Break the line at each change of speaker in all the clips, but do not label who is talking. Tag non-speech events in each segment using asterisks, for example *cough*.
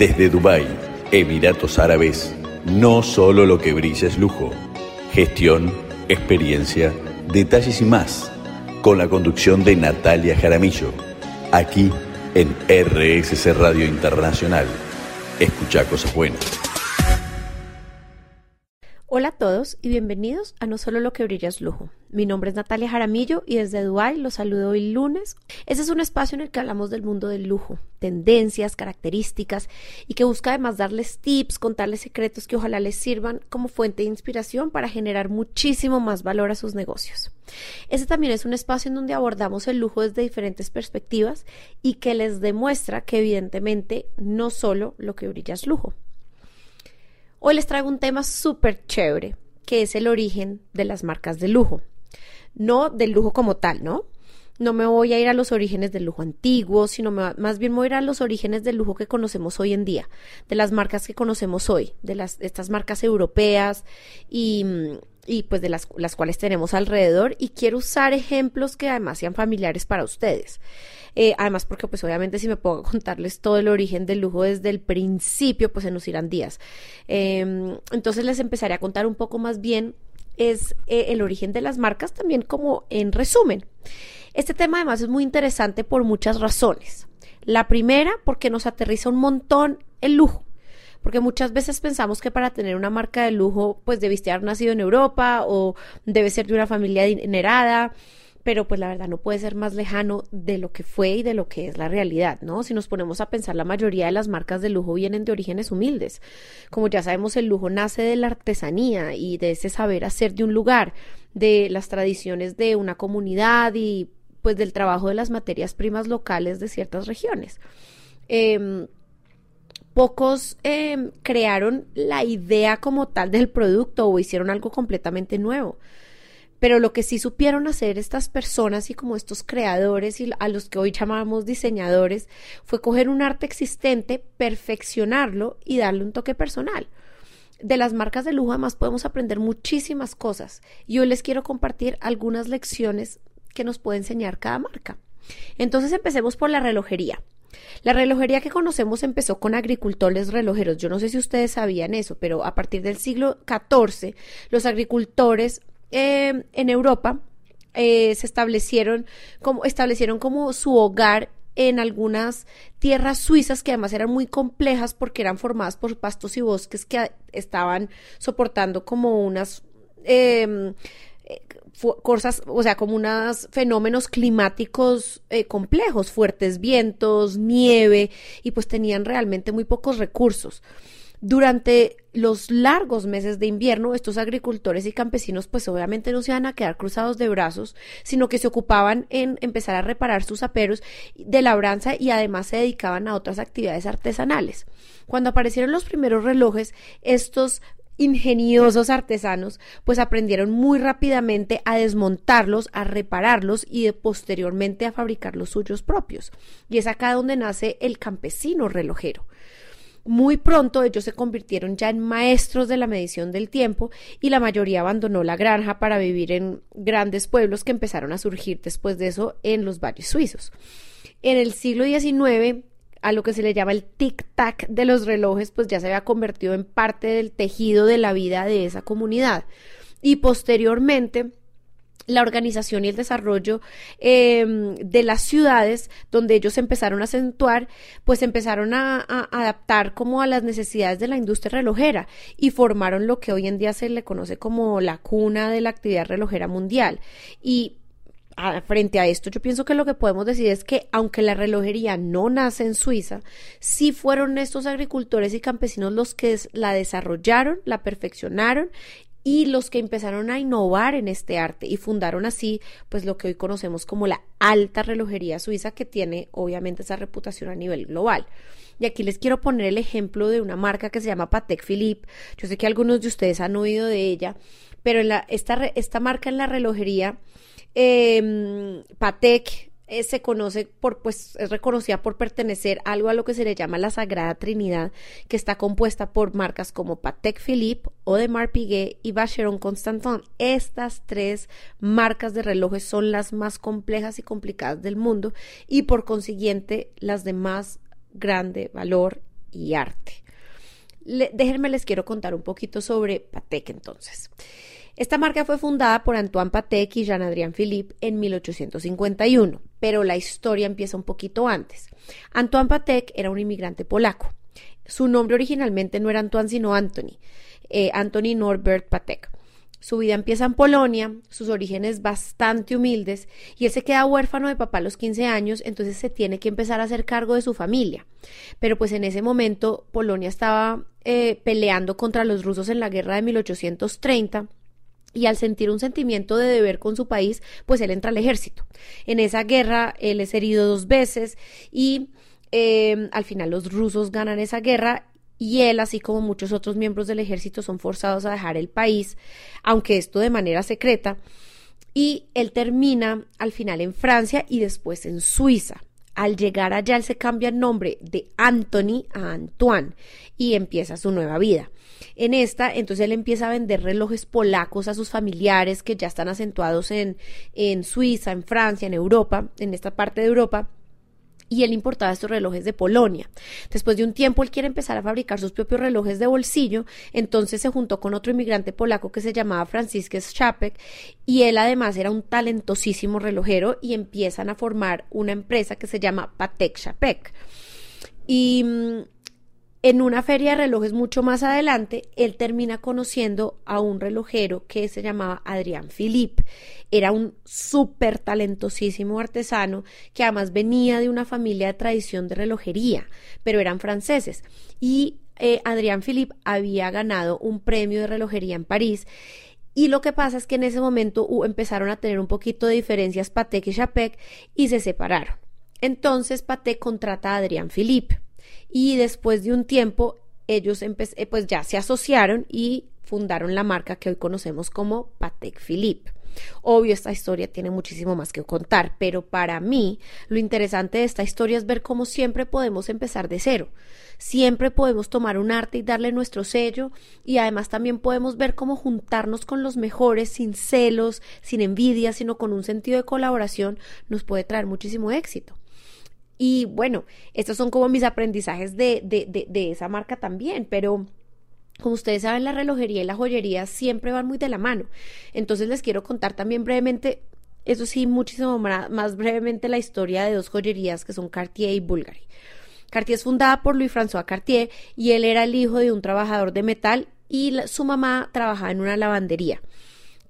Desde Dubái, Emiratos Árabes, no solo lo que brilla es lujo. Gestión, experiencia, detalles y más. Con la conducción de Natalia Jaramillo. Aquí en RSC Radio Internacional. Escucha cosas buenas.
Hola a todos y bienvenidos a No Solo Lo que Brilla es Lujo. Mi nombre es Natalia Jaramillo y desde Dubai los saludo hoy lunes. Este es un espacio en el que hablamos del mundo del lujo, tendencias, características y que busca además darles tips, contarles secretos que ojalá les sirvan como fuente de inspiración para generar muchísimo más valor a sus negocios. Este también es un espacio en donde abordamos el lujo desde diferentes perspectivas y que les demuestra que evidentemente no solo lo que brilla es lujo. Hoy les traigo un tema súper chévere, que es el origen de las marcas de lujo. No del lujo como tal, ¿no? No me voy a ir a los orígenes del lujo antiguo, sino más bien me voy a ir a los orígenes del lujo que conocemos hoy en día, de las marcas que conocemos hoy, de las, estas marcas europeas y, y pues de las, las cuales tenemos alrededor. Y quiero usar ejemplos que además sean familiares para ustedes. Eh, además, porque pues obviamente si me a *laughs* contarles todo el origen del lujo desde el principio, pues se nos irán días. Em, entonces les empezaré a contar un poco más bien es eh, el origen de las marcas también como en resumen. Este tema además es muy interesante por muchas razones. La primera, porque nos aterriza un montón el lujo porque muchas veces pensamos que para tener una marca de lujo, pues debiste haber nacido en Europa o debe ser de una familia adinerada pero pues la verdad no puede ser más lejano de lo que fue y de lo que es la realidad, ¿no? Si nos ponemos a pensar, la mayoría de las marcas de lujo vienen de orígenes humildes. Como ya sabemos, el lujo nace de la artesanía y de ese saber hacer de un lugar, de las tradiciones de una comunidad y pues del trabajo de las materias primas locales de ciertas regiones. Em, pocos em, crearon la idea como tal del producto o hicieron algo completamente nuevo. Pero lo que sí supieron hacer estas personas y como estos creadores y a los que hoy llamamos diseñadores fue coger un arte existente, perfeccionarlo y darle un toque personal. De las marcas de lujo además podemos aprender muchísimas cosas y hoy les quiero compartir algunas lecciones que nos puede enseñar cada marca. Entonces empecemos por la relojería. La relojería que conocemos empezó con agricultores relojeros. Yo no sé si ustedes sabían eso, pero a partir del siglo XIV los agricultores Em, en Europa eh, se establecieron como, establecieron como su hogar en algunas tierras suizas que además eran muy complejas porque eran formadas por pastos y bosques que estaban soportando como unas em, cosas, o sea, como unos fenómenos climáticos eh, complejos, fuertes vientos, nieve, y pues tenían realmente muy pocos recursos. Durante los largos meses de invierno, estos agricultores y campesinos pues obviamente no se iban a quedar cruzados de brazos, sino que se ocupaban en empezar a reparar sus aperos de labranza y además se dedicaban a otras actividades artesanales. Cuando aparecieron los primeros relojes, estos ingeniosos artesanos pues aprendieron muy rápidamente a desmontarlos, a repararlos y posteriormente a fabricar los suyos propios. Y es acá donde nace el campesino relojero. Muy pronto ellos se convirtieron ya en maestros de la medición del tiempo y la mayoría abandonó la granja para vivir en grandes pueblos que empezaron a surgir después de eso en los valles suizos. En el siglo XIX, a lo que se le llama el tic-tac de los relojes, pues ya se había convertido en parte del tejido de la vida de esa comunidad. Y posteriormente, la organización y el desarrollo em, de las ciudades donde ellos empezaron a acentuar, pues empezaron a, adaptar como a las necesidades de la industria relojera y formaron lo que hoy en día se le conoce como la cuna de la actividad relojera mundial. Y frente a esto, yo pienso que lo que podemos decir es que aunque la relojería no nace en Suiza, sí fueron estos agricultores y campesinos los que la desarrollaron, la perfeccionaron y los que empezaron a innovar en este arte y fundaron así pues lo que hoy conocemos como la alta relojería suiza que tiene obviamente esa reputación a nivel global. Y aquí les quiero poner el ejemplo de una marca que se llama Patek Philippe. Yo sé que algunos de ustedes han oído de ella, pero la, esta, esta marca en la relojería, eh, Patek eh, se conoce por, pues, es reconocida por pertenecer algo a lo que se le llama la Sagrada Trinidad, que está compuesta por marcas como Patek Philippe, Audemars Piguet y Vacheron Constantin. Estas tres marcas de relojes son las más complejas y complicadas del mundo y por consiguiente las de más grande valor y arte. déjenme les quiero contar un poquito sobre Patek entonces. Esta marca fue fundada por Antoine Patek y Jean-Adrien Philippe en 1851, pero la historia empieza un poquito antes. Antoine Patek era un inmigrante polaco. Su nombre originalmente no era Antoine sino Anthony, eh, Anthony Norbert Patek. Su vida empieza en Polonia, sus orígenes bastante humildes, y él se queda huérfano de papá a los 15 años, entonces se tiene que empezar a hacer cargo de su familia. Pero pues en ese momento Polonia estaba eh, peleando contra los rusos en la guerra de 1830 y al sentir un sentimiento de deber con su país, pues él entra al ejército. En esa guerra él es herido dos veces y eh, al final los rusos ganan esa guerra y él, así como muchos otros miembros del ejército, son forzados a dejar el país, aunque esto de manera secreta, y él termina al final en Francia y después en Suiza. Al llegar allá, él se cambia el nombre de Anthony a Antoine y empieza su nueva vida. En esta, entonces él empieza a vender relojes polacos a sus familiares que ya están acentuados en, en Suiza, en Francia, en Europa, en esta parte de Europa y él importaba estos relojes de Polonia. Después de un tiempo él quiere empezar a fabricar sus propios relojes de bolsillo, entonces se juntó con otro inmigrante polaco que se llamaba Franciscus Schapek y él además era un talentosísimo relojero y empiezan a formar una empresa que se llama Patek Schapek. Y mm, en una feria de relojes mucho más adelante, él termina conociendo a un relojero que se llamaba Adrián Philippe. Era un súper talentosísimo artesano que además venía de una familia de tradición de relojería, pero eran franceses. Y eh, Adrián Philippe había ganado un premio de relojería en París. Y lo que pasa es que en ese momento empezaron a tener un poquito de diferencias Patek y Chapek y se separaron. Entonces Patek contrata a Adrián Philippe y después de un tiempo ellos eh, pues ya se asociaron y fundaron la marca que hoy conocemos como Patek Philippe. Obvio, esta historia tiene muchísimo más que contar, pero para mí lo interesante de esta historia es ver cómo siempre podemos empezar de cero. Siempre podemos tomar un arte y darle nuestro sello y además también podemos ver cómo juntarnos con los mejores sin celos, sin envidia, sino con un sentido de colaboración nos puede traer muchísimo éxito. Y bueno, estos son como mis aprendizajes de, de, de, esa marca también, pero como ustedes saben, la relojería y la joyería siempre van muy de la mano. Entonces les quiero contar también brevemente, eso sí, muchísimo más brevemente la historia de dos joyerías que son Cartier y Bulgari. Cartier es fundada por Louis-François Cartier y él era el hijo de un trabajador de metal y su mamá trabajaba en una lavandería.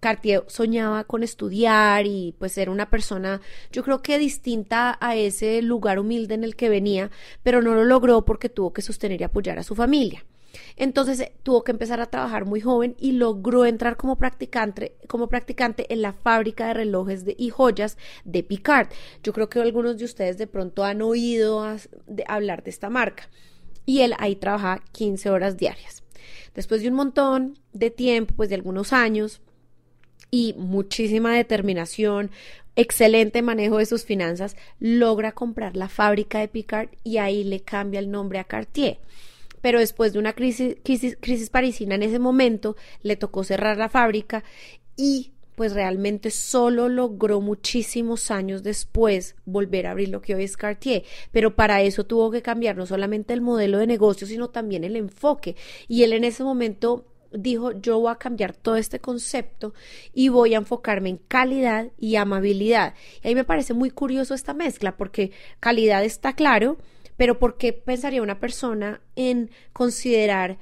Cartier soñaba con estudiar y pues ser una persona, yo creo que distinta a ese lugar humilde en el que venía, pero no lo logró porque tuvo que sostener y apoyar a su familia. Entonces eh, tuvo que empezar a trabajar muy joven y logró entrar como practicante, como practicante en la fábrica de relojes y joyas de Picard. Yo creo que algunos de ustedes de pronto han oído hablar de esta marca. Y él ahí trabajaba 15 horas diarias. Después de un montón de tiempo, pues de algunos años, y muchísima determinación, excelente manejo de sus finanzas, logra comprar la fábrica de Picard y ahí le cambia el nombre a Cartier. Pero después de una crisis, crisis, parisina en ese momento, le tocó cerrar la fábrica y pues realmente solo logró muchísimos años después volver a abrir lo que hoy es Cartier, pero para eso tuvo que cambiar no solamente el modelo de negocio, sino también el enfoque. Y él en ese momento dijo, yo voy a cambiar todo este concepto y voy a enfocarme en calidad y amabilidad. Y ahí me parece muy curioso esta mezcla, porque calidad está claro, pero ¿por qué pensaría una persona en considerar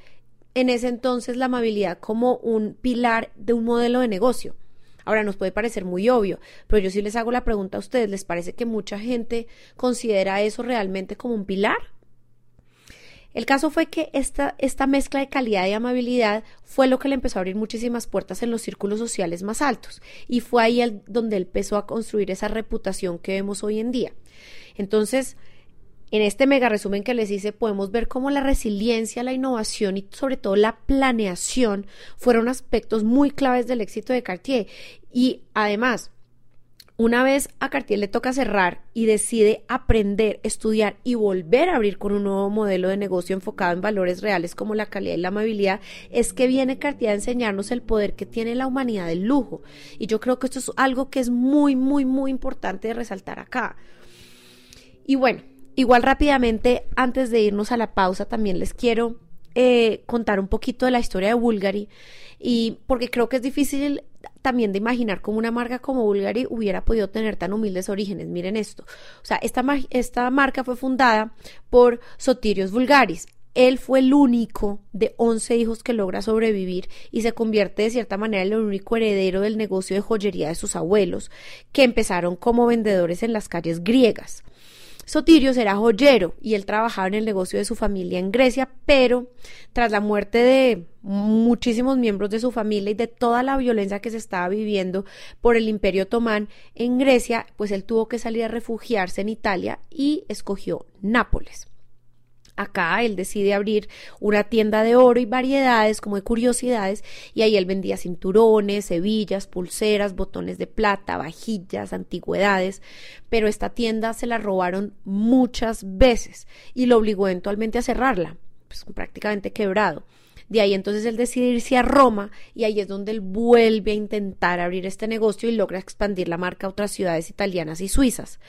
en ese entonces la amabilidad como un pilar de un modelo de negocio? Ahora nos puede parecer muy obvio, pero yo sí les hago la pregunta a ustedes, ¿les parece que mucha gente considera eso realmente como un pilar? El caso fue que esta, esta mezcla de calidad y amabilidad fue lo que le empezó a abrir muchísimas puertas en los círculos sociales más altos y fue ahí donde él empezó a construir esa reputación que vemos hoy en día. Entonces, en este mega resumen que les hice, podemos ver cómo la resiliencia, la innovación y sobre todo la planeación fueron aspectos muy claves del éxito de Cartier. Y además, una vez a Cartier le toca cerrar y decide aprender, estudiar y volver a abrir con un nuevo modelo de negocio enfocado en valores reales como la calidad y la amabilidad, es que viene Cartier a enseñarnos el poder que tiene la humanidad del lujo. Y yo creo que esto es algo que es muy, muy, muy importante de resaltar acá. Y bueno, Igual rápidamente, antes de irnos a la pausa, también les quiero eh, contar un poquito de la historia de Bulgari y porque creo que es difícil también de imaginar cómo una marca como Bulgari hubiera podido tener tan humildes orígenes. Miren esto. O sea, esta, marca fue fundada por Sotirios Bulgaris. Él fue el único de 11 hijos que logra sobrevivir y se convierte de cierta manera en el único heredero del negocio de joyería de sus abuelos, que empezaron como vendedores en las calles griegas. Sotirios era joyero y él trabajaba en el negocio de su familia en Grecia, pero tras la muerte de muchísimos miembros de su familia y de toda la violencia que se estaba viviendo por el imperio otomán en Grecia, pues él tuvo que salir a refugiarse en Italia y escogió Nápoles. Acá él decide abrir una tienda de oro y variedades como de curiosidades y ahí él vendía cinturones, hebillas, pulseras, botones de plata, vajillas, antigüedades, pero esta tienda se la robaron muchas veces y lo obligó eventualmente a cerrarla, pues prácticamente quebrado. De ahí entonces él decide irse a Roma y ahí es donde él vuelve a intentar abrir este negocio y logra expandir la marca a otras ciudades italianas y suizas.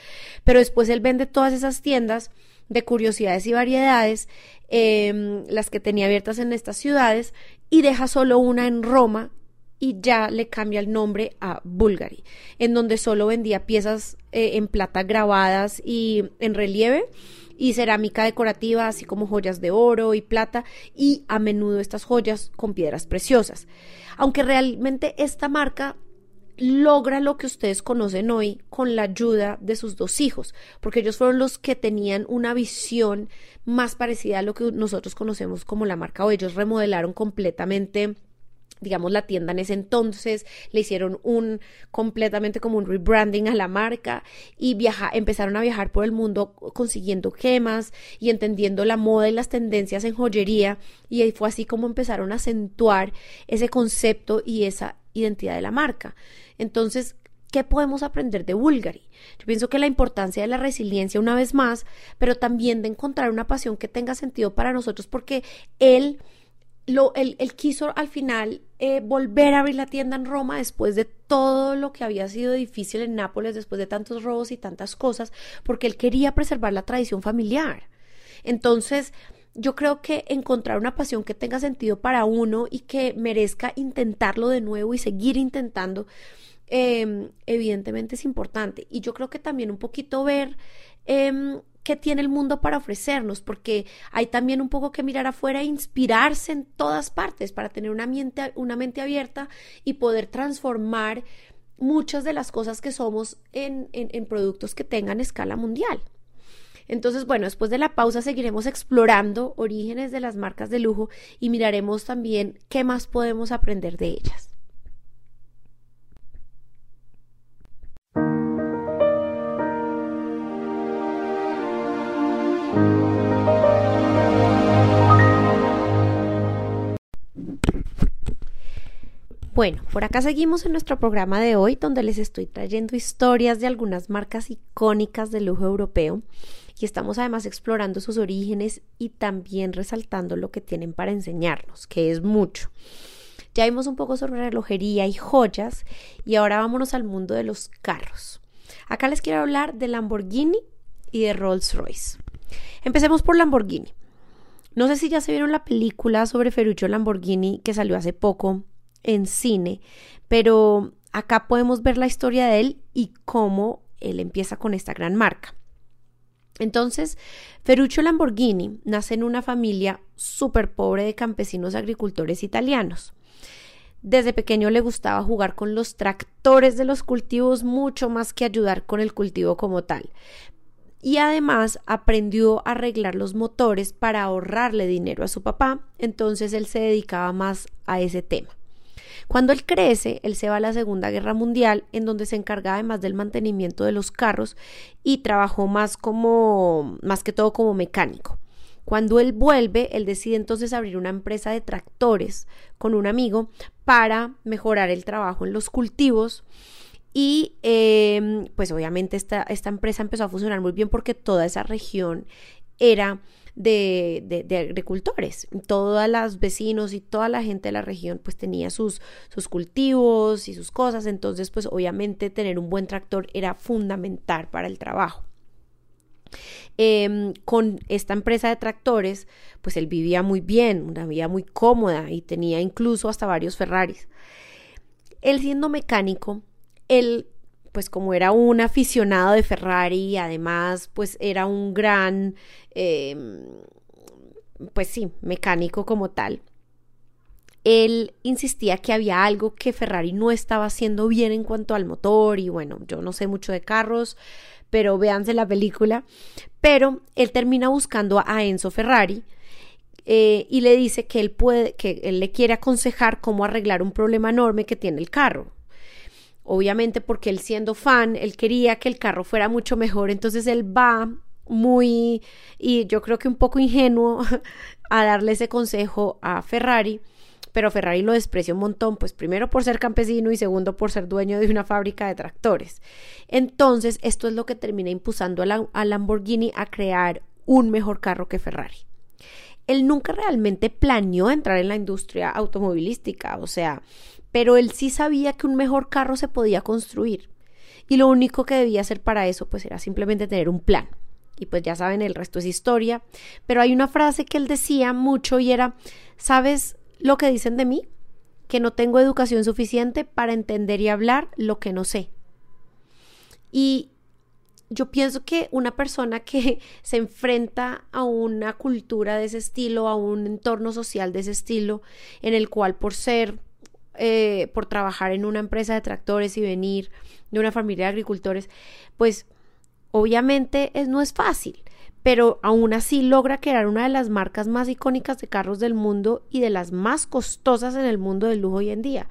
Pero después él vende todas esas tiendas de curiosidades y variedades, em, las que tenía abiertas en estas ciudades, y deja solo una en Roma y ya le cambia el nombre a Bulgari, en donde solo vendía piezas eh, en plata grabadas y en relieve y cerámica decorativa, así como joyas de oro y plata, y a menudo estas joyas con piedras preciosas. Aunque realmente esta marca logra lo que ustedes conocen hoy con la ayuda de sus dos hijos, porque ellos fueron los que tenían una visión más parecida a lo que nosotros conocemos como la marca o ellos remodelaron completamente digamos la tienda en ese entonces, le hicieron un completamente como un rebranding a la marca y viaja, empezaron a viajar por el mundo consiguiendo gemas y entendiendo la moda y las tendencias en joyería y ahí fue así como empezaron a acentuar ese concepto y esa identidad de la marca. Entonces, ¿qué podemos aprender de Bulgari? Yo pienso que la importancia de la resiliencia una vez más, pero también de encontrar una pasión que tenga sentido para nosotros porque él... Lo, él, quiso al final eh, volver a abrir la tienda en Roma después de todo lo que había sido difícil en Nápoles, después de tantos robos y tantas cosas, porque él quería preservar la tradición familiar. Entonces, yo creo que encontrar una pasión que tenga sentido para uno y que merezca intentarlo de nuevo y seguir intentando, em, evidentemente es importante. Y yo creo que también un poquito ver em, qué tiene el mundo para ofrecernos, porque hay también un poco que mirar afuera e inspirarse en todas partes para tener una mente, una mente abierta y poder transformar muchas de las cosas que somos en, en productos que tengan escala mundial. Entonces, bueno, después de la pausa seguiremos explorando orígenes de las marcas de lujo y miraremos también qué más podemos aprender de ellas. Bueno, por acá seguimos en nuestro programa de hoy donde les estoy trayendo historias de algunas marcas icónicas de lujo europeo y estamos además explorando sus orígenes y también resaltando lo que tienen para enseñarnos, que es mucho. Ya vimos un poco sobre relojería y joyas y ahora vámonos al mundo de los carros. Acá les quiero hablar de Lamborghini y de Rolls Royce. Empecemos por Lamborghini. No sé si ya se vieron la película sobre Ferruccio Lamborghini que salió hace poco en cine, pero acá podemos ver la historia de él y cómo él empieza con esta gran marca. Entonces, Ferruccio Lamborghini nace en una familia súper pobre de campesinos agricultores italianos. Desde pequeño le gustaba jugar con los tractores de los cultivos mucho más que ayudar con el cultivo como tal. Y además aprendió a arreglar los motores para ahorrarle dinero a su papá, entonces él se dedicaba más a ese tema. Cuando él crece, él se va a la Segunda Guerra Mundial, en donde se encargaba además del mantenimiento de los carros y trabajó más como, más que todo como mecánico. Cuando él vuelve, él decide entonces abrir una empresa de tractores con un amigo para mejorar el trabajo en los cultivos. Y em, pues obviamente esta empresa empezó a funcionar muy bien porque toda esa región era de, de, agricultores. Todas las vecinos y toda la gente de la región pues tenía sus, sus cultivos y sus cosas, entonces pues obviamente tener un buen tractor era fundamental para el trabajo. em, con esta empresa de tractores, pues él vivía muy bien, una vida muy cómoda y tenía incluso hasta varios Ferraris. Él siendo mecánico, él pues como era un aficionado de Ferrari además pues era un gran, em, pues sí, mecánico como tal, él insistía que había algo que Ferrari no estaba haciendo bien en cuanto al motor y bueno, yo no sé mucho de carros, pero véanse la película, pero él termina buscando a Enzo Ferrari. Eh, y le dice que él puede, que él le quiere aconsejar cómo arreglar un problema enorme que tiene el carro. Obviamente porque él siendo fan, él quería que el carro fuera mucho mejor, entonces él va muy, y yo creo que un poco ingenuo, *laughs* a darle ese consejo a Ferrari pero Ferrari lo desprecia un montón, pues primero por ser campesino y segundo por ser dueño de una fábrica de tractores. Entonces, esto es lo que termina impulsando a, Lamborghini a crear un mejor carro que Ferrari. Él nunca realmente planeó entrar en la industria automovilística, o sea, pero él sí sabía que un mejor carro se podía construir. Y lo único que debía hacer para eso, pues era simplemente tener un plan. Y pues ya saben, el resto es historia. Pero hay una frase que él decía mucho y era, ¿sabes? lo que dicen de mí, que no tengo educación suficiente para entender y hablar lo que no sé. Y yo pienso que una persona que *laughs* se enfrenta a una cultura de ese estilo, a un entorno social de ese estilo, en el cual por ser, eh, por trabajar en una empresa de tractores y venir de una familia de agricultores, pues obviamente no es fácil pero aún así logra crear una de las marcas más icónicas de carros del mundo y de las más costosas en el mundo del lujo hoy en día.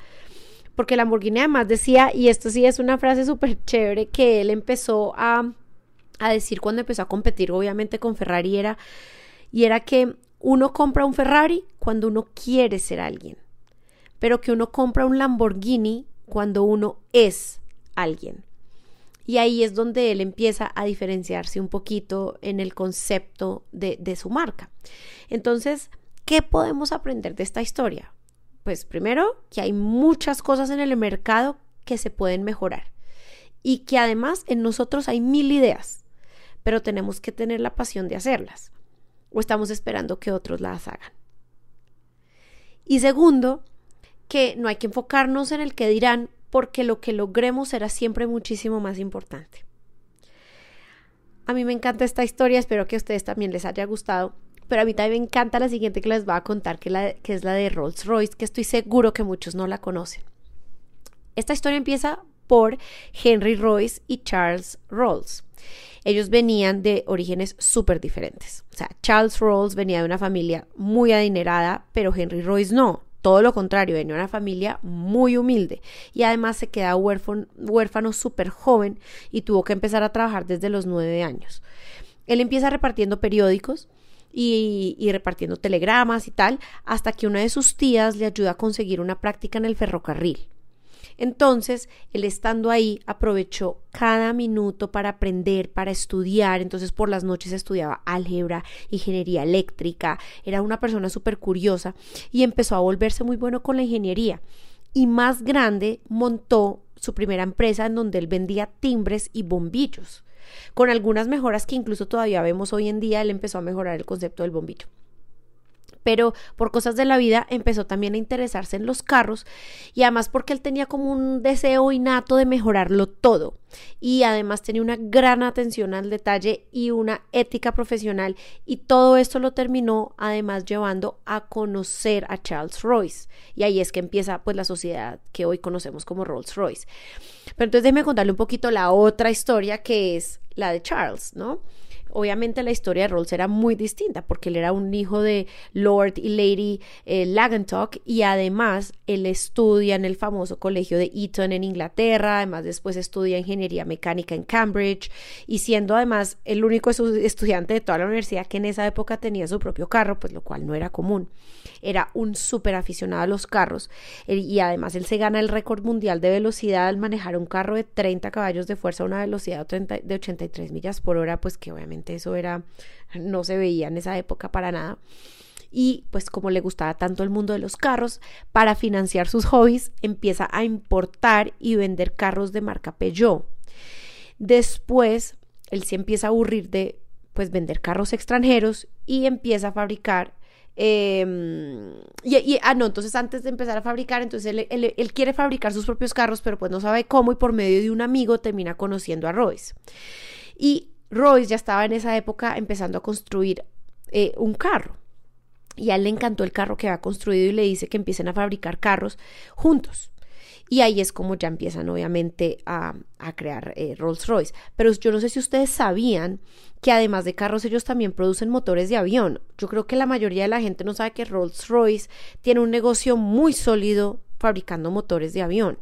Porque Lamborghini además decía, y esto sí es una frase súper chévere que él empezó a, a decir cuando empezó a competir obviamente con Ferrari, era, y era que uno compra un Ferrari cuando uno quiere ser alguien, pero que uno compra un Lamborghini cuando uno es alguien. Y ahí es donde él empieza a diferenciarse un poquito en el concepto de, de su marca. Entonces, ¿qué podemos aprender de esta historia? Pues primero, que hay muchas cosas en el mercado que se pueden mejorar y que además en nosotros hay mil ideas, pero tenemos que tener la pasión de hacerlas o estamos esperando que otros las hagan. Y segundo, que no hay que enfocarnos en el que dirán porque lo que logremos será siempre muchísimo más importante. A mí me encanta esta historia, espero que a ustedes también les haya gustado, pero a mí también me encanta la siguiente que les voy a contar, que, es la de Rolls Royce, que estoy seguro que muchos no la conocen. Esta historia empieza por Henry Royce y Charles Rolls. Ellos venían de orígenes súper diferentes. O sea, Charles Rolls venía de una familia muy adinerada, pero Henry Royce no. Todo lo contrario, venía una familia muy humilde y además se queda huérfano, súper joven y tuvo que empezar a trabajar desde los nueve años. Él empieza repartiendo periódicos y, y, repartiendo telegramas y tal, hasta que una de sus tías le ayuda a conseguir una práctica en el ferrocarril. Entonces, él estando ahí aprovechó cada minuto para aprender, para estudiar. Entonces, por las noches estudiaba álgebra, ingeniería eléctrica. Era una persona súper curiosa y empezó a volverse muy bueno con la ingeniería. Y más grande, montó su primera empresa en donde él vendía timbres y bombillos. Con algunas mejoras que incluso todavía vemos hoy en día, él empezó a mejorar el concepto del bombillo pero por cosas de la vida empezó también a interesarse en los carros y además porque él tenía como un deseo innato de mejorarlo todo y además tenía una gran atención al detalle y una ética profesional y todo esto lo terminó además llevando a conocer a Charles Royce y ahí es que empieza pues la sociedad que hoy conocemos como Rolls Royce. Pero entonces déjeme contarle un poquito la otra historia que es la de Charles, ¿no? Obviamente la historia de Rolls era muy distinta porque él era un hijo de Lord y Lady eh, Lagentock y además él estudia en el famoso colegio de Eton en Inglaterra, además después estudia ingeniería mecánica en Cambridge y siendo además el único estudiante de toda la universidad que en esa época tenía su propio carro, pues lo cual no era común. Era un súper aficionado a los carros y además él se gana el récord mundial de velocidad al manejar un carro de 30 caballos de fuerza a una velocidad de 83 millas por hora, pues que obviamente eso era, no se veía en esa época para nada. Y pues como le gustaba tanto el mundo de los carros, para financiar sus hobbies empieza a importar y vender carros de marca Peugeot. Después, él se empieza a aburrir de pues vender carros extranjeros y empieza a fabricar em, y, ah, no, entonces antes de empezar a fabricar, entonces él, él, quiere fabricar sus propios carros, pero pues no sabe cómo y por medio de un amigo termina conociendo a Royce. Y Royce ya estaba en esa época empezando a construir eh, un carro. Y a él le encantó el carro que había construido y le dice que empiecen a fabricar carros juntos. Y ahí es como ya empiezan obviamente a, crear eh, Rolls Royce. Pero yo no sé si ustedes sabían que además de carros ellos también producen motores de avión. Yo creo que la mayoría de la gente no sabe que Rolls Royce tiene un negocio muy sólido fabricando motores de avión.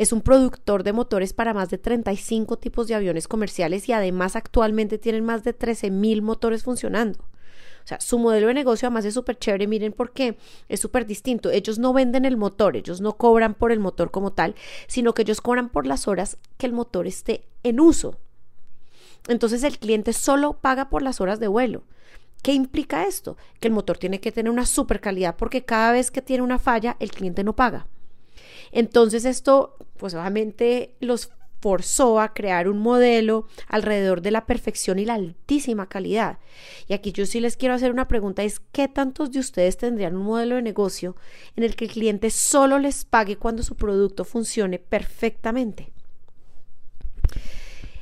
Es un productor de motores para más de 35 tipos de aviones comerciales y además actualmente tienen más de 13 mil motores funcionando. O sea, su modelo de negocio además es súper chévere, miren por qué, es súper distinto. Ellos no venden el motor, ellos no cobran por el motor como tal, sino que ellos cobran por las horas que el motor esté en uso. Entonces el cliente solo paga por las horas de vuelo. ¿Qué implica esto? Que el motor tiene que tener una super calidad porque cada vez que tiene una falla, el cliente no paga. Entonces esto, pues obviamente los forzó a crear un modelo alrededor de la perfección y la altísima calidad. Y aquí yo sí les quiero hacer una pregunta, es ¿qué tantos de ustedes tendrían un modelo de negocio en el que el cliente solo les pague cuando su producto funcione perfectamente?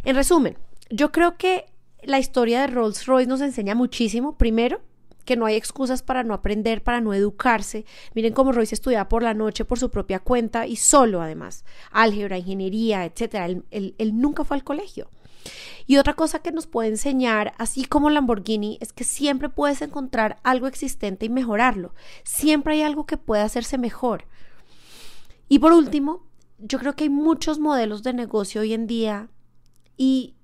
En resumen, yo creo que la historia de Rolls Royce nos enseña muchísimo. Primero, que no hay excusas para no aprender, para no educarse. Miren cómo Royce estudiaba por la noche por su propia cuenta y solo además, álgebra, ingeniería, etcétera. Él, él nunca fue al colegio. Y otra cosa que nos puede enseñar, así como Lamborghini, es que siempre puedes encontrar algo existente y mejorarlo. Siempre hay algo que puede hacerse mejor. Y por último, yo creo que hay muchos modelos de negocio hoy en día y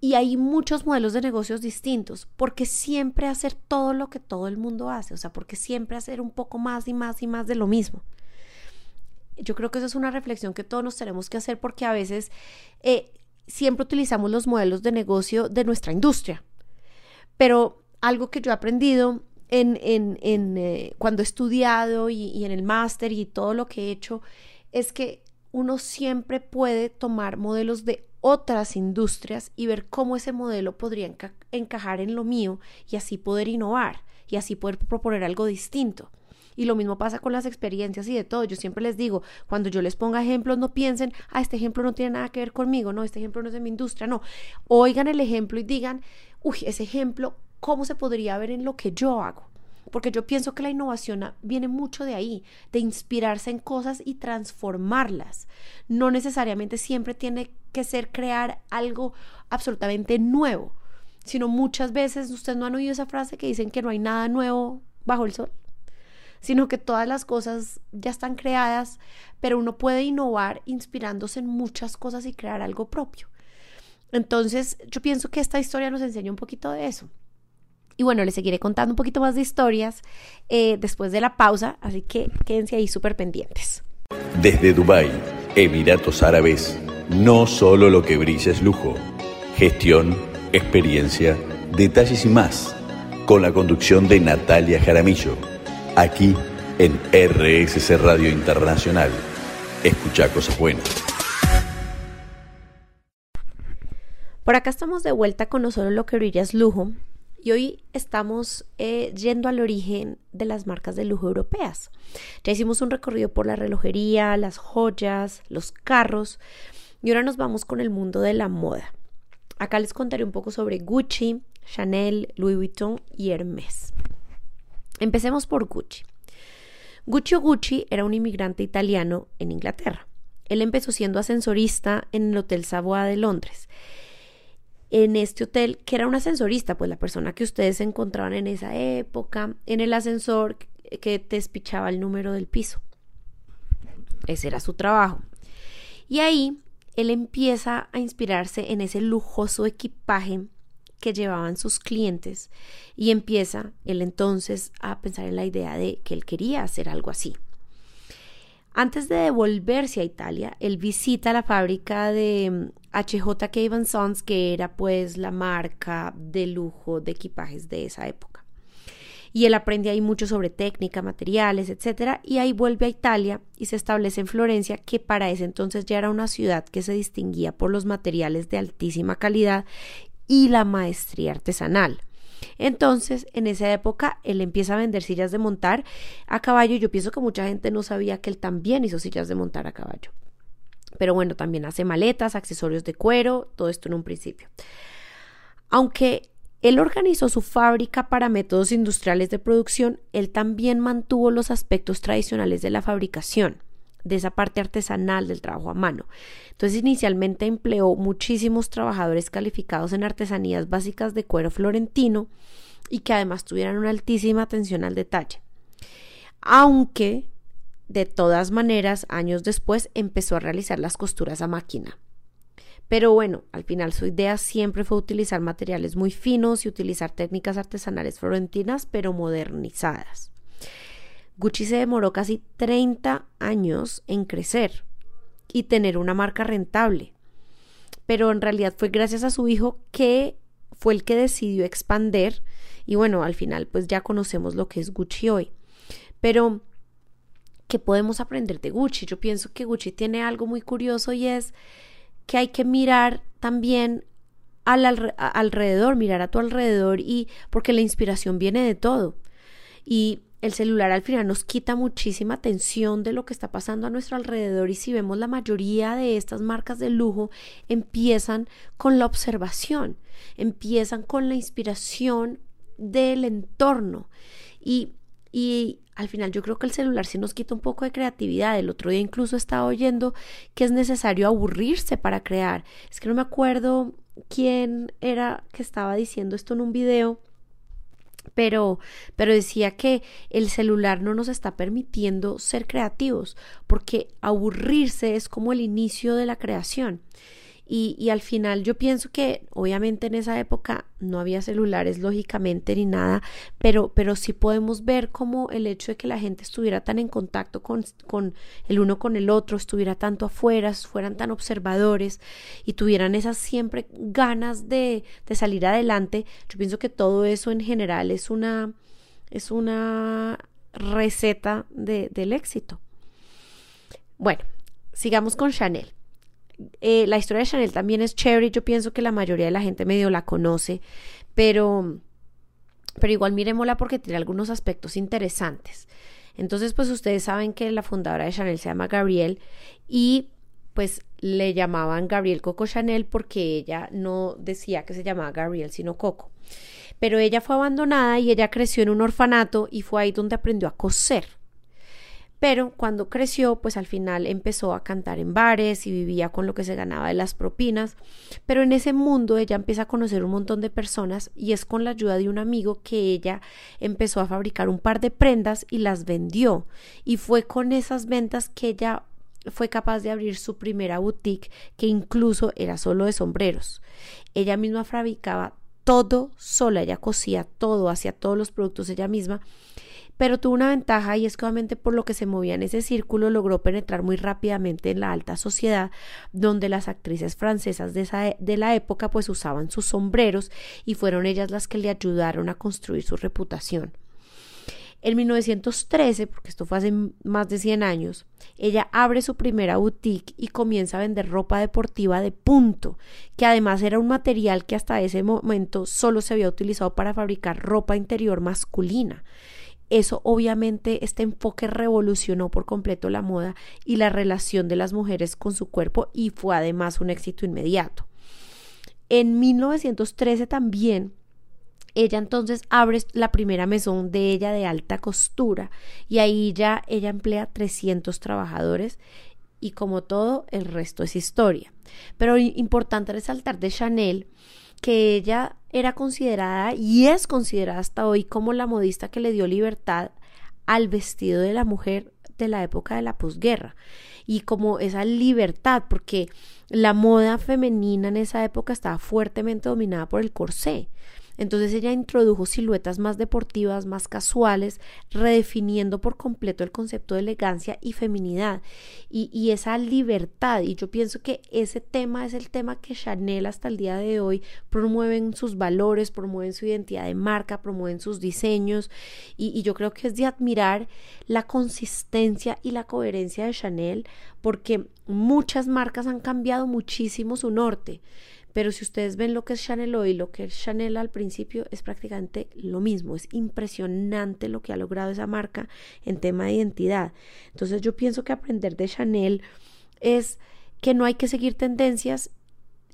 y hay muchos modelos de negocios distintos, porque siempre hacer todo lo que todo el mundo hace, o sea, porque siempre hacer un poco más y más y más de lo mismo. Yo creo que eso es una reflexión que todos nos tenemos que hacer porque a veces eh, siempre utilizamos los modelos de negocio de nuestra industria. Pero algo que yo he aprendido en, en, eh, cuando he estudiado y en el máster y todo lo que he hecho es que uno siempre puede tomar modelos de otras industrias y ver cómo ese modelo podría encajar en lo mío y así poder innovar y así poder proponer algo distinto. Y lo mismo pasa con las experiencias y de todo. Yo siempre les digo, cuando yo les ponga ejemplos, no piensen, ah, este ejemplo no tiene nada que ver conmigo, no, este ejemplo no es de mi industria, no. Oigan el ejemplo y digan, uy, ese ejemplo, ¿cómo se podría ver en lo que yo hago? Porque yo pienso que la innovación viene mucho de ahí, de inspirarse en cosas y transformarlas. No necesariamente siempre tiene que ser crear algo absolutamente nuevo, sino muchas veces ustedes no han oído esa frase que dicen que no hay nada nuevo bajo el sol, sino que todas las cosas ya están creadas, pero uno puede innovar inspirándose en muchas cosas y crear algo propio. Entonces, yo pienso que esta historia nos enseña un poquito de eso. Y bueno, les seguiré contando un poquito más de historias eh, después de la pausa, así que quédense ahí súper pendientes.
Desde Dubái, Emiratos Árabes, no solo lo que brilla es lujo, gestión, experiencia, detalles y más, con la conducción de Natalia Jaramillo, aquí en RSC Radio Internacional. Escucha cosas buenas.
Por acá estamos de vuelta con No solo lo que brilla es lujo, hoy estamos eh, yendo al origen de las marcas de lujo europeas. Ya hicimos un recorrido por la relojería, las joyas, los carros y ahora nos vamos con el mundo de la moda. Acá les contaré un poco sobre Gucci, Chanel, Louis Vuitton y Hermès. Empecemos por Gucci. Gucci Gucci era un inmigrante italiano en Inglaterra. Él empezó siendo ascensorista en el Hotel Savoy de Londres en este hotel, que era un ascensorista, pues la persona que ustedes encontraban en esa época, en el ascensor que te el número del piso. Ese era su trabajo. Y ahí él empieza a inspirarse en ese lujoso equipaje que llevaban sus clientes y empieza él entonces a pensar en la idea de que él quería hacer algo así. Antes de devolverse a Italia, él visita la fábrica de mm, Sons, que era pues la marca de lujo de equipajes de esa época. Y él aprende ahí mucho sobre técnica, materiales, etc. Y ahí vuelve a Italia y se establece en Florencia, que para ese entonces ya era una ciudad que se distinguía por los materiales de altísima calidad y la maestría artesanal. Entonces, en esa época, él empieza a vender sillas de montar a caballo. Yo pienso que mucha gente no sabía que él también hizo sillas de montar a caballo. Pero bueno, también hace maletas, accesorios de cuero, todo esto en un principio. Aunque él organizó su fábrica para métodos industriales de producción, él también mantuvo los aspectos tradicionales de la fabricación de esa parte artesanal del trabajo a mano. Entonces inicialmente empleó muchísimos trabajadores calificados en artesanías básicas de cuero florentino y que además tuvieran una altísima atención al detalle. Aunque de todas maneras, años después empezó a realizar las costuras a máquina. Pero bueno, al final su idea siempre fue utilizar materiales muy finos y utilizar técnicas artesanales florentinas, pero modernizadas. Gucci se demoró casi 30 años en crecer y tener una marca rentable. Pero en realidad fue gracias a su hijo que fue el que decidió expander y bueno, al final pues ya conocemos lo que es Gucci hoy. Pero ¿qué podemos aprender de Gucci? Yo pienso que Gucci tiene algo muy curioso y es que hay que mirar también al alrededor, mirar a tu alrededor y porque la inspiración viene de todo. Y el celular al final nos quita muchísima atención de lo que está pasando a nuestro alrededor y si vemos la mayoría de estas marcas de lujo empiezan con la observación, empiezan con la inspiración del entorno y, y al final yo creo que el celular sí nos quita un poco de creatividad. El otro día incluso estaba oyendo que es necesario aburrirse para crear. Es que no me acuerdo quién era que estaba diciendo esto en un video pero, pero decía que el celular no nos está permitiendo ser creativos, porque aburrirse es como el inicio de la creación. Y, al final yo pienso que obviamente en esa época no había celulares lógicamente ni nada, pero, pero sí podemos ver como el hecho de que la gente estuviera tan en contacto con, con el uno con el otro, estuviera tanto afuera, fueran tan observadores y tuvieran esas siempre ganas de, de salir adelante. Yo pienso que todo eso en general es una, es una receta de, del éxito. Bueno, sigamos con Chanel. Eh, la historia de Chanel también es chévere. Yo pienso que la mayoría de la gente medio la conoce, pero, pero igual miremosla porque tiene algunos aspectos interesantes. Entonces, pues ustedes saben que la fundadora de Chanel se llama Gabrielle y pues le llamaban Gabriel Coco Chanel porque ella no decía que se llamaba Gabriel, sino Coco. Pero ella fue abandonada y ella creció en un orfanato y fue ahí donde aprendió a coser. Pero cuando creció, pues al final empezó a cantar en bares y vivía con lo que se ganaba de las propinas. Pero en ese mundo ella empieza a conocer un montón de personas y es con la ayuda de un amigo que ella empezó a fabricar un par de prendas y las vendió. Y fue con esas ventas que ella fue capaz de abrir su primera boutique que incluso era solo de sombreros. Ella misma fabricaba todo sola, ella cosía todo, hacía todos los productos ella misma pero tuvo una ventaja y es que obviamente por lo que se movía en ese círculo logró penetrar muy rápidamente en la alta sociedad donde las actrices francesas de, esa, de la época pues usaban sus sombreros y fueron ellas las que le ayudaron a construir su reputación. En 1913, porque esto fue hace más de 100 años, ella abre su primera boutique y comienza a vender ropa deportiva de punto, que además era un material que hasta ese momento solo se había utilizado para fabricar ropa interior masculina. Eso obviamente, este enfoque revolucionó por completo la moda y la relación de las mujeres con su cuerpo y fue además un éxito inmediato. En 1913 también ella entonces abre la primera mesón de ella de alta costura y ahí ya ella emplea 300 trabajadores y como todo el resto es historia. Pero importante resaltar de Chanel que ella era considerada y es considerada hasta hoy como la modista que le dio libertad al vestido de la mujer de la época de la posguerra. Y como esa libertad porque la moda femenina en esa época estaba fuertemente dominada por el corsé entonces ella introdujo siluetas más deportivas, más casuales, redefiniendo por completo el concepto de elegancia y feminidad y, esa libertad. Y yo pienso que ese tema es el tema que Chanel hasta el día de hoy promueven sus valores, promueven su identidad de marca, promueven sus diseños y, y yo creo que es de admirar la consistencia y la coherencia de Chanel porque muchas marcas han cambiado muchísimo su norte pero si ustedes ven lo que es Chanel hoy, lo que es Chanel al principio, es prácticamente lo mismo. Es impresionante lo que ha logrado esa marca en tema de identidad. Entonces yo pienso que aprender de Chanel es que no hay que seguir tendencias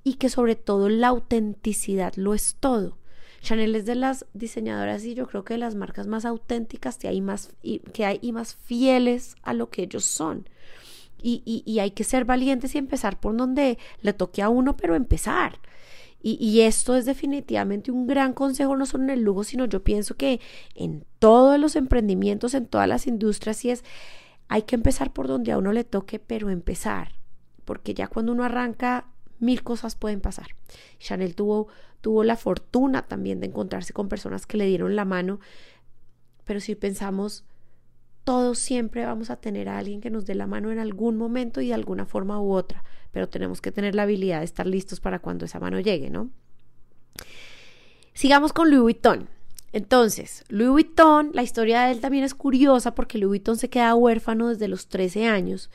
y que sobre todo la autenticidad lo es todo. Chanel es de las diseñadoras y yo creo que de las marcas más auténticas que hay, más, que hay y más fieles a lo que ellos son. Y, hay que ser valientes y empezar por donde le toque a uno, pero empezar. Y, y, esto es definitivamente un gran consejo, no solo en el lujo, sino yo pienso que en todos los emprendimientos, en todas las industrias, y es, hay que empezar por donde a uno le toque, pero empezar. Porque ya cuando uno arranca, mil cosas pueden pasar. Chanel tuvo, tuvo la fortuna también de encontrarse con personas que le dieron la mano, pero si pensamos todos siempre vamos a tener a alguien que nos dé la mano en algún momento y de alguna forma u otra, pero tenemos que tener la habilidad de estar listos para cuando esa mano llegue, ¿no? Sigamos con Louis Vuitton. Entonces, Louis Vuitton, la historia de él también es curiosa porque Louis Vuitton se queda huérfano desde los 13 años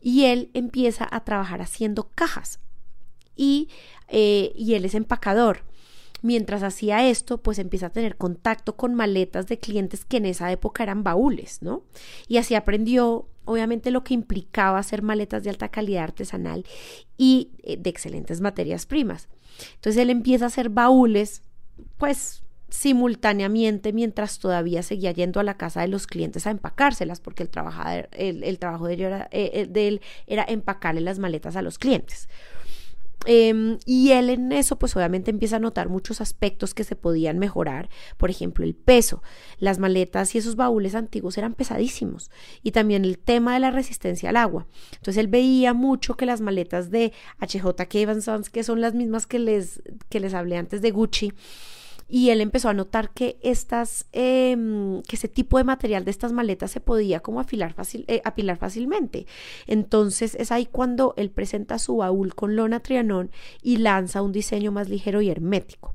y él empieza a trabajar haciendo cajas y, eh, y él es empacador. Mientras hacía esto, pues empieza a tener contacto con maletas de clientes que en esa época eran baúles, ¿no? Y así aprendió, obviamente, lo que implicaba hacer maletas de alta calidad artesanal y eh, de excelentes materias primas. Entonces él empieza a hacer baúles, pues simultáneamente mientras todavía seguía yendo a la casa de los clientes a empacárselas, porque el, el, trabajo de era, eh, de él era empacarle las maletas a los clientes. Em, y él en eso, pues obviamente empieza a notar muchos aspectos que se podían mejorar. Por ejemplo, el peso. Las maletas y esos baúles antiguos eran pesadísimos. Y también el tema de la resistencia al agua. Entonces él veía mucho que las maletas de HJ Sons, que son las mismas que les, que les hablé antes de Gucci, y él empezó a notar que estas, em, que ese tipo de material de estas maletas se podía como afilar fácil, eh, apilar fácilmente. Entonces es ahí cuando él presenta su baúl con lona trianón y lanza un diseño más ligero y hermético.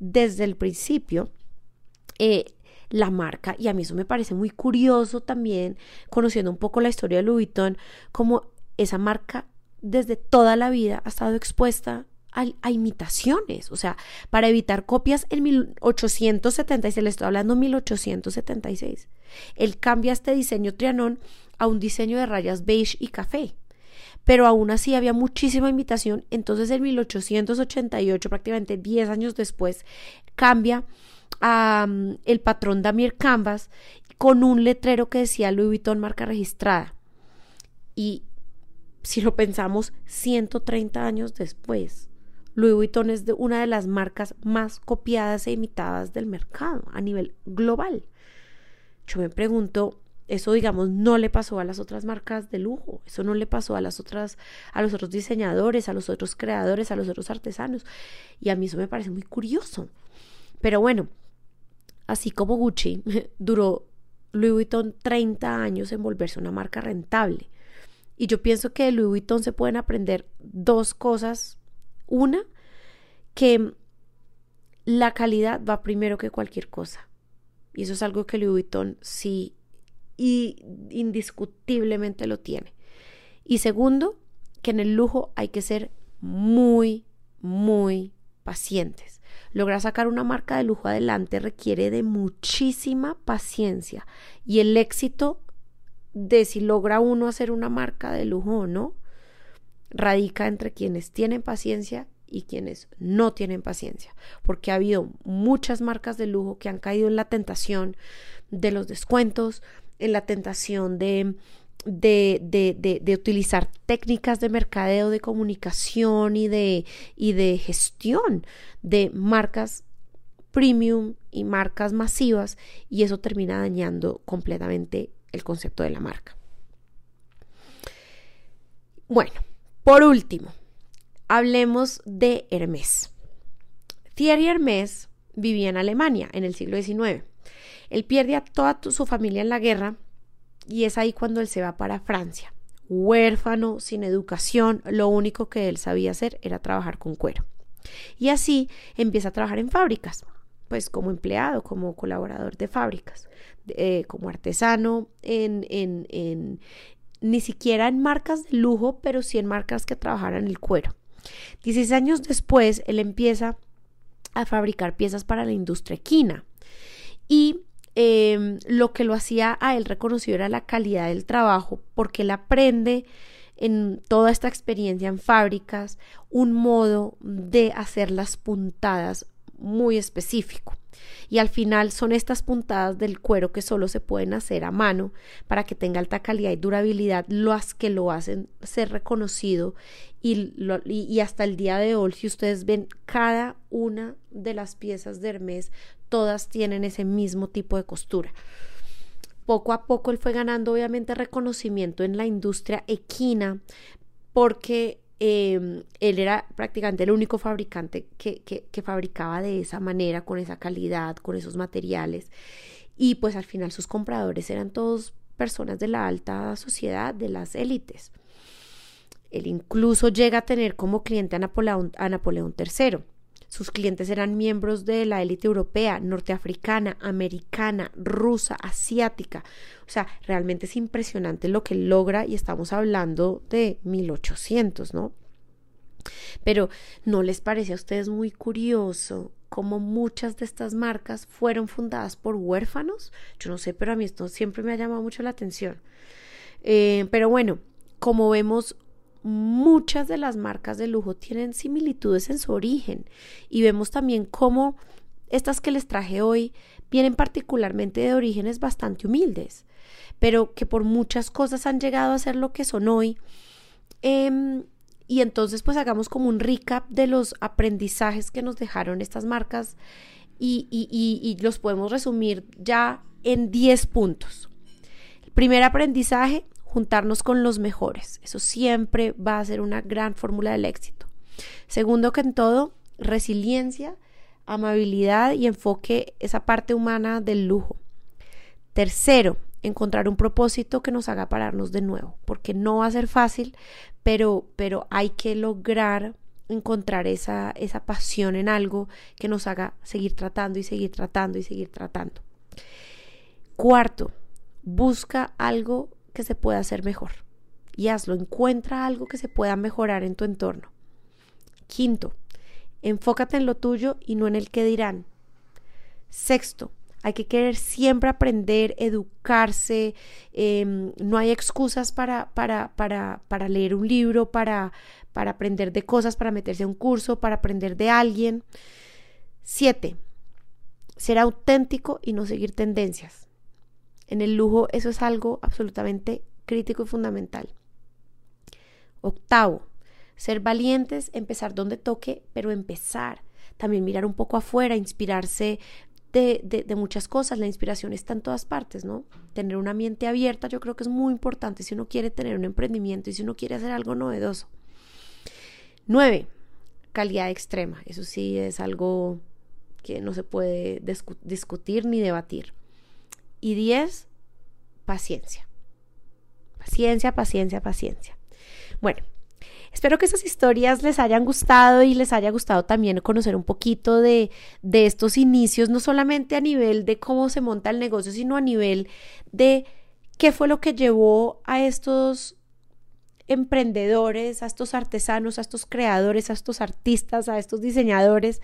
Desde el principio, eh, la marca, y a mí eso me parece muy curioso también, conociendo un poco la historia de Louis Vuitton, como esa marca desde toda la vida ha estado expuesta a, imitaciones, o sea, para evitar copias en 1876, le estoy hablando 1876. Él cambia este diseño trianón a un diseño de rayas beige y café. Pero aún así había muchísima imitación, entonces en 1888, prácticamente 10 años después, cambia el patrón Damir Canvas con un letrero que decía Louis Vuitton marca registrada. Y si lo pensamos 130 años después, Louis Vuitton es una de las marcas más copiadas e imitadas del mercado a nivel global. Yo me pregunto, eso digamos no le pasó a las otras marcas de lujo, eso no le pasó a las otras a los otros diseñadores, a los otros creadores, a los otros artesanos y a mí eso me parece muy curioso. Pero bueno, así como Gucci *laughs* duró Louis Vuitton 30 años en volverse una marca rentable. Y yo pienso que de Louis Vuitton se pueden aprender dos cosas una, que la calidad va primero que cualquier cosa. Y eso es algo que Louis Vuitton sí y indiscutiblemente lo tiene. Y segundo, que en el lujo hay que ser muy, muy pacientes. Lograr sacar una marca de lujo adelante requiere de muchísima paciencia y el éxito de si logra uno hacer una marca de lujo o no radica entre quienes tienen paciencia y quienes no tienen paciencia, porque ha habido muchas marcas de lujo que han caído en la tentación de los descuentos, en la tentación de, de, de, de, utilizar técnicas de mercadeo, de comunicación y de, y de gestión de marcas premium y marcas masivas y eso termina dañando completamente el concepto de la marca. Bueno, por último, hablemos de Hermès. Thierry Hermès vivía en Alemania en el siglo XIX. Él pierde a toda su familia en la guerra y es ahí cuando él se va para Francia. Huérfano, sin educación, lo único que él sabía hacer era trabajar con cuero. Y así empieza a trabajar en fábricas, pues como empleado, como colaborador de fábricas, eh, como artesano en, en, ni siquiera en marcas de lujo, pero sí en marcas que trabajaran el cuero. 16 años después, él empieza a fabricar piezas para la industria equina. Y em, lo que lo hacía a él reconocido era la calidad del trabajo, porque él aprende en toda esta experiencia en fábricas un modo de hacer las puntadas muy específico. Y al final son estas puntadas del cuero que solo se pueden hacer a mano para que tenga alta calidad y durabilidad las que lo hacen ser reconocido y, y, hasta el día de hoy si ustedes ven cada una de las piezas de Hermes todas tienen ese mismo tipo de costura. Poco a poco él fue ganando obviamente reconocimiento en la industria equina porque Em, él era prácticamente el único fabricante que, que, fabricaba de esa manera, con esa calidad, con esos materiales. Y pues al final sus compradores eran todos personas de la alta sociedad, de las élites. Él incluso llega a tener como cliente a Napoleón, a Napoleón III. Sus clientes eran miembros de la élite europea, norteafricana, americana, rusa, asiática. O sea, realmente es impresionante lo que logra y estamos hablando de 1800, ¿no? Pero ¿no les parece a ustedes muy curioso cómo muchas de estas marcas fueron fundadas por huérfanos? Yo no sé, pero a mí esto siempre me ha llamado mucho la atención. Eh, pero bueno, como vemos, muchas de las marcas de lujo tienen similitudes en su origen y vemos también cómo estas que les traje hoy vienen particularmente de orígenes bastante humildes, pero que por muchas cosas han llegado a ser lo que son hoy. Em, y entonces pues hagamos como un recap de los aprendizajes que nos dejaron estas marcas y, y los podemos resumir ya en 10 puntos. El primer aprendizaje, juntarnos con los mejores. Eso siempre va a ser una gran fórmula del éxito. Segundo que en todo, resiliencia, amabilidad y enfoque esa parte humana del lujo. Tercero, encontrar un propósito que nos haga pararnos de nuevo, porque no va a ser fácil, pero, pero hay que lograr encontrar esa, esa pasión en algo que nos haga seguir tratando y seguir tratando y seguir tratando. Cuarto, busca algo que se pueda hacer mejor y hazlo, encuentra algo que se pueda mejorar en tu entorno. Quinto, enfócate en lo tuyo y no en el que dirán. Sexto, hay que querer siempre aprender, educarse, em, no hay excusas para, para, para, para leer un libro, para, para aprender de cosas, para meterse a un curso, para aprender de alguien. Siete, ser auténtico y no seguir tendencias. En el lujo eso es algo absolutamente crítico y fundamental. Octavo, ser valientes, empezar donde toque, pero empezar. También mirar un poco afuera, inspirarse de, de, muchas cosas. La inspiración está en todas partes, ¿no? Tener una mente abierta yo creo que es muy importante si uno quiere tener un emprendimiento y si uno quiere hacer algo novedoso. Nueve, calidad extrema. Eso sí es algo que no se puede discutir ni debatir. Y 10, paciencia. Paciencia, paciencia, paciencia. Bueno, espero que esas historias les hayan gustado y les haya gustado también conocer un poquito de, de estos inicios, no solamente a nivel de cómo se monta el negocio, sino a nivel de qué fue lo que llevó a estos emprendedores, a estos artesanos, a estos creadores, a estos artistas, a estos diseñadores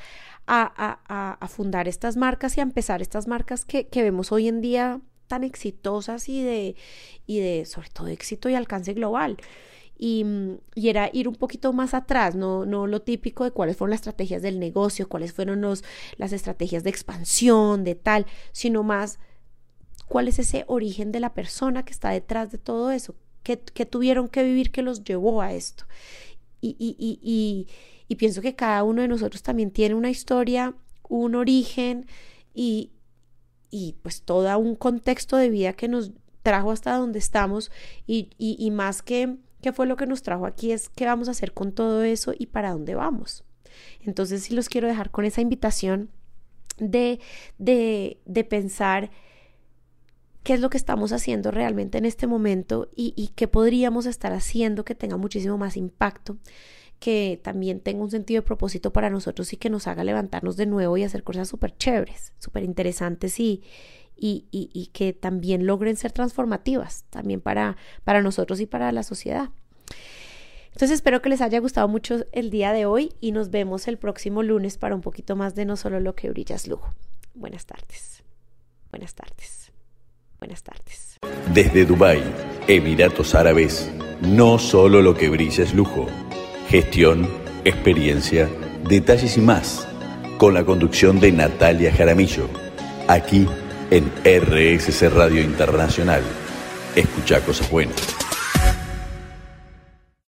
a, fundar estas marcas y a empezar estas marcas que, vemos hoy en día tan exitosas y de, sobre todo, éxito y alcance global. Y, era ir un poquito más atrás, no, no lo típico de cuáles fueron las estrategias del negocio, cuáles fueron los, las estrategias de expansión, de tal, sino más cuál es ese origen de la persona que está detrás de todo eso, que, tuvieron que vivir que los llevó a esto. Y, y, y, y, pienso que cada uno de nosotros también tiene una historia, un origen y, y pues todo un contexto de vida que nos trajo hasta donde estamos y, y, más que qué fue lo que nos trajo aquí es qué vamos a hacer con todo eso y para dónde vamos. Entonces sí los quiero dejar con esa invitación de, de, de pensar qué es lo que estamos haciendo realmente en este momento y, qué podríamos estar haciendo que tenga muchísimo más impacto que también tenga un sentido de propósito para nosotros y que nos haga levantarnos de nuevo y hacer cosas súper chéveres, súper interesantes y, y, y, que también logren ser transformativas también para, para nosotros y para la sociedad. Entonces espero que les haya gustado mucho el día de hoy y nos vemos el próximo lunes para un poquito más de no solo lo que brilla es lujo. Buenas tardes. Buenas tardes. Buenas tardes.
Desde Dubái, Emiratos Árabes, no solo lo que brilla es lujo. Gestión, experiencia, detalles y más. Con la conducción de Natalia Jaramillo. Aquí en RSC Radio Internacional. Escucha cosas buenas.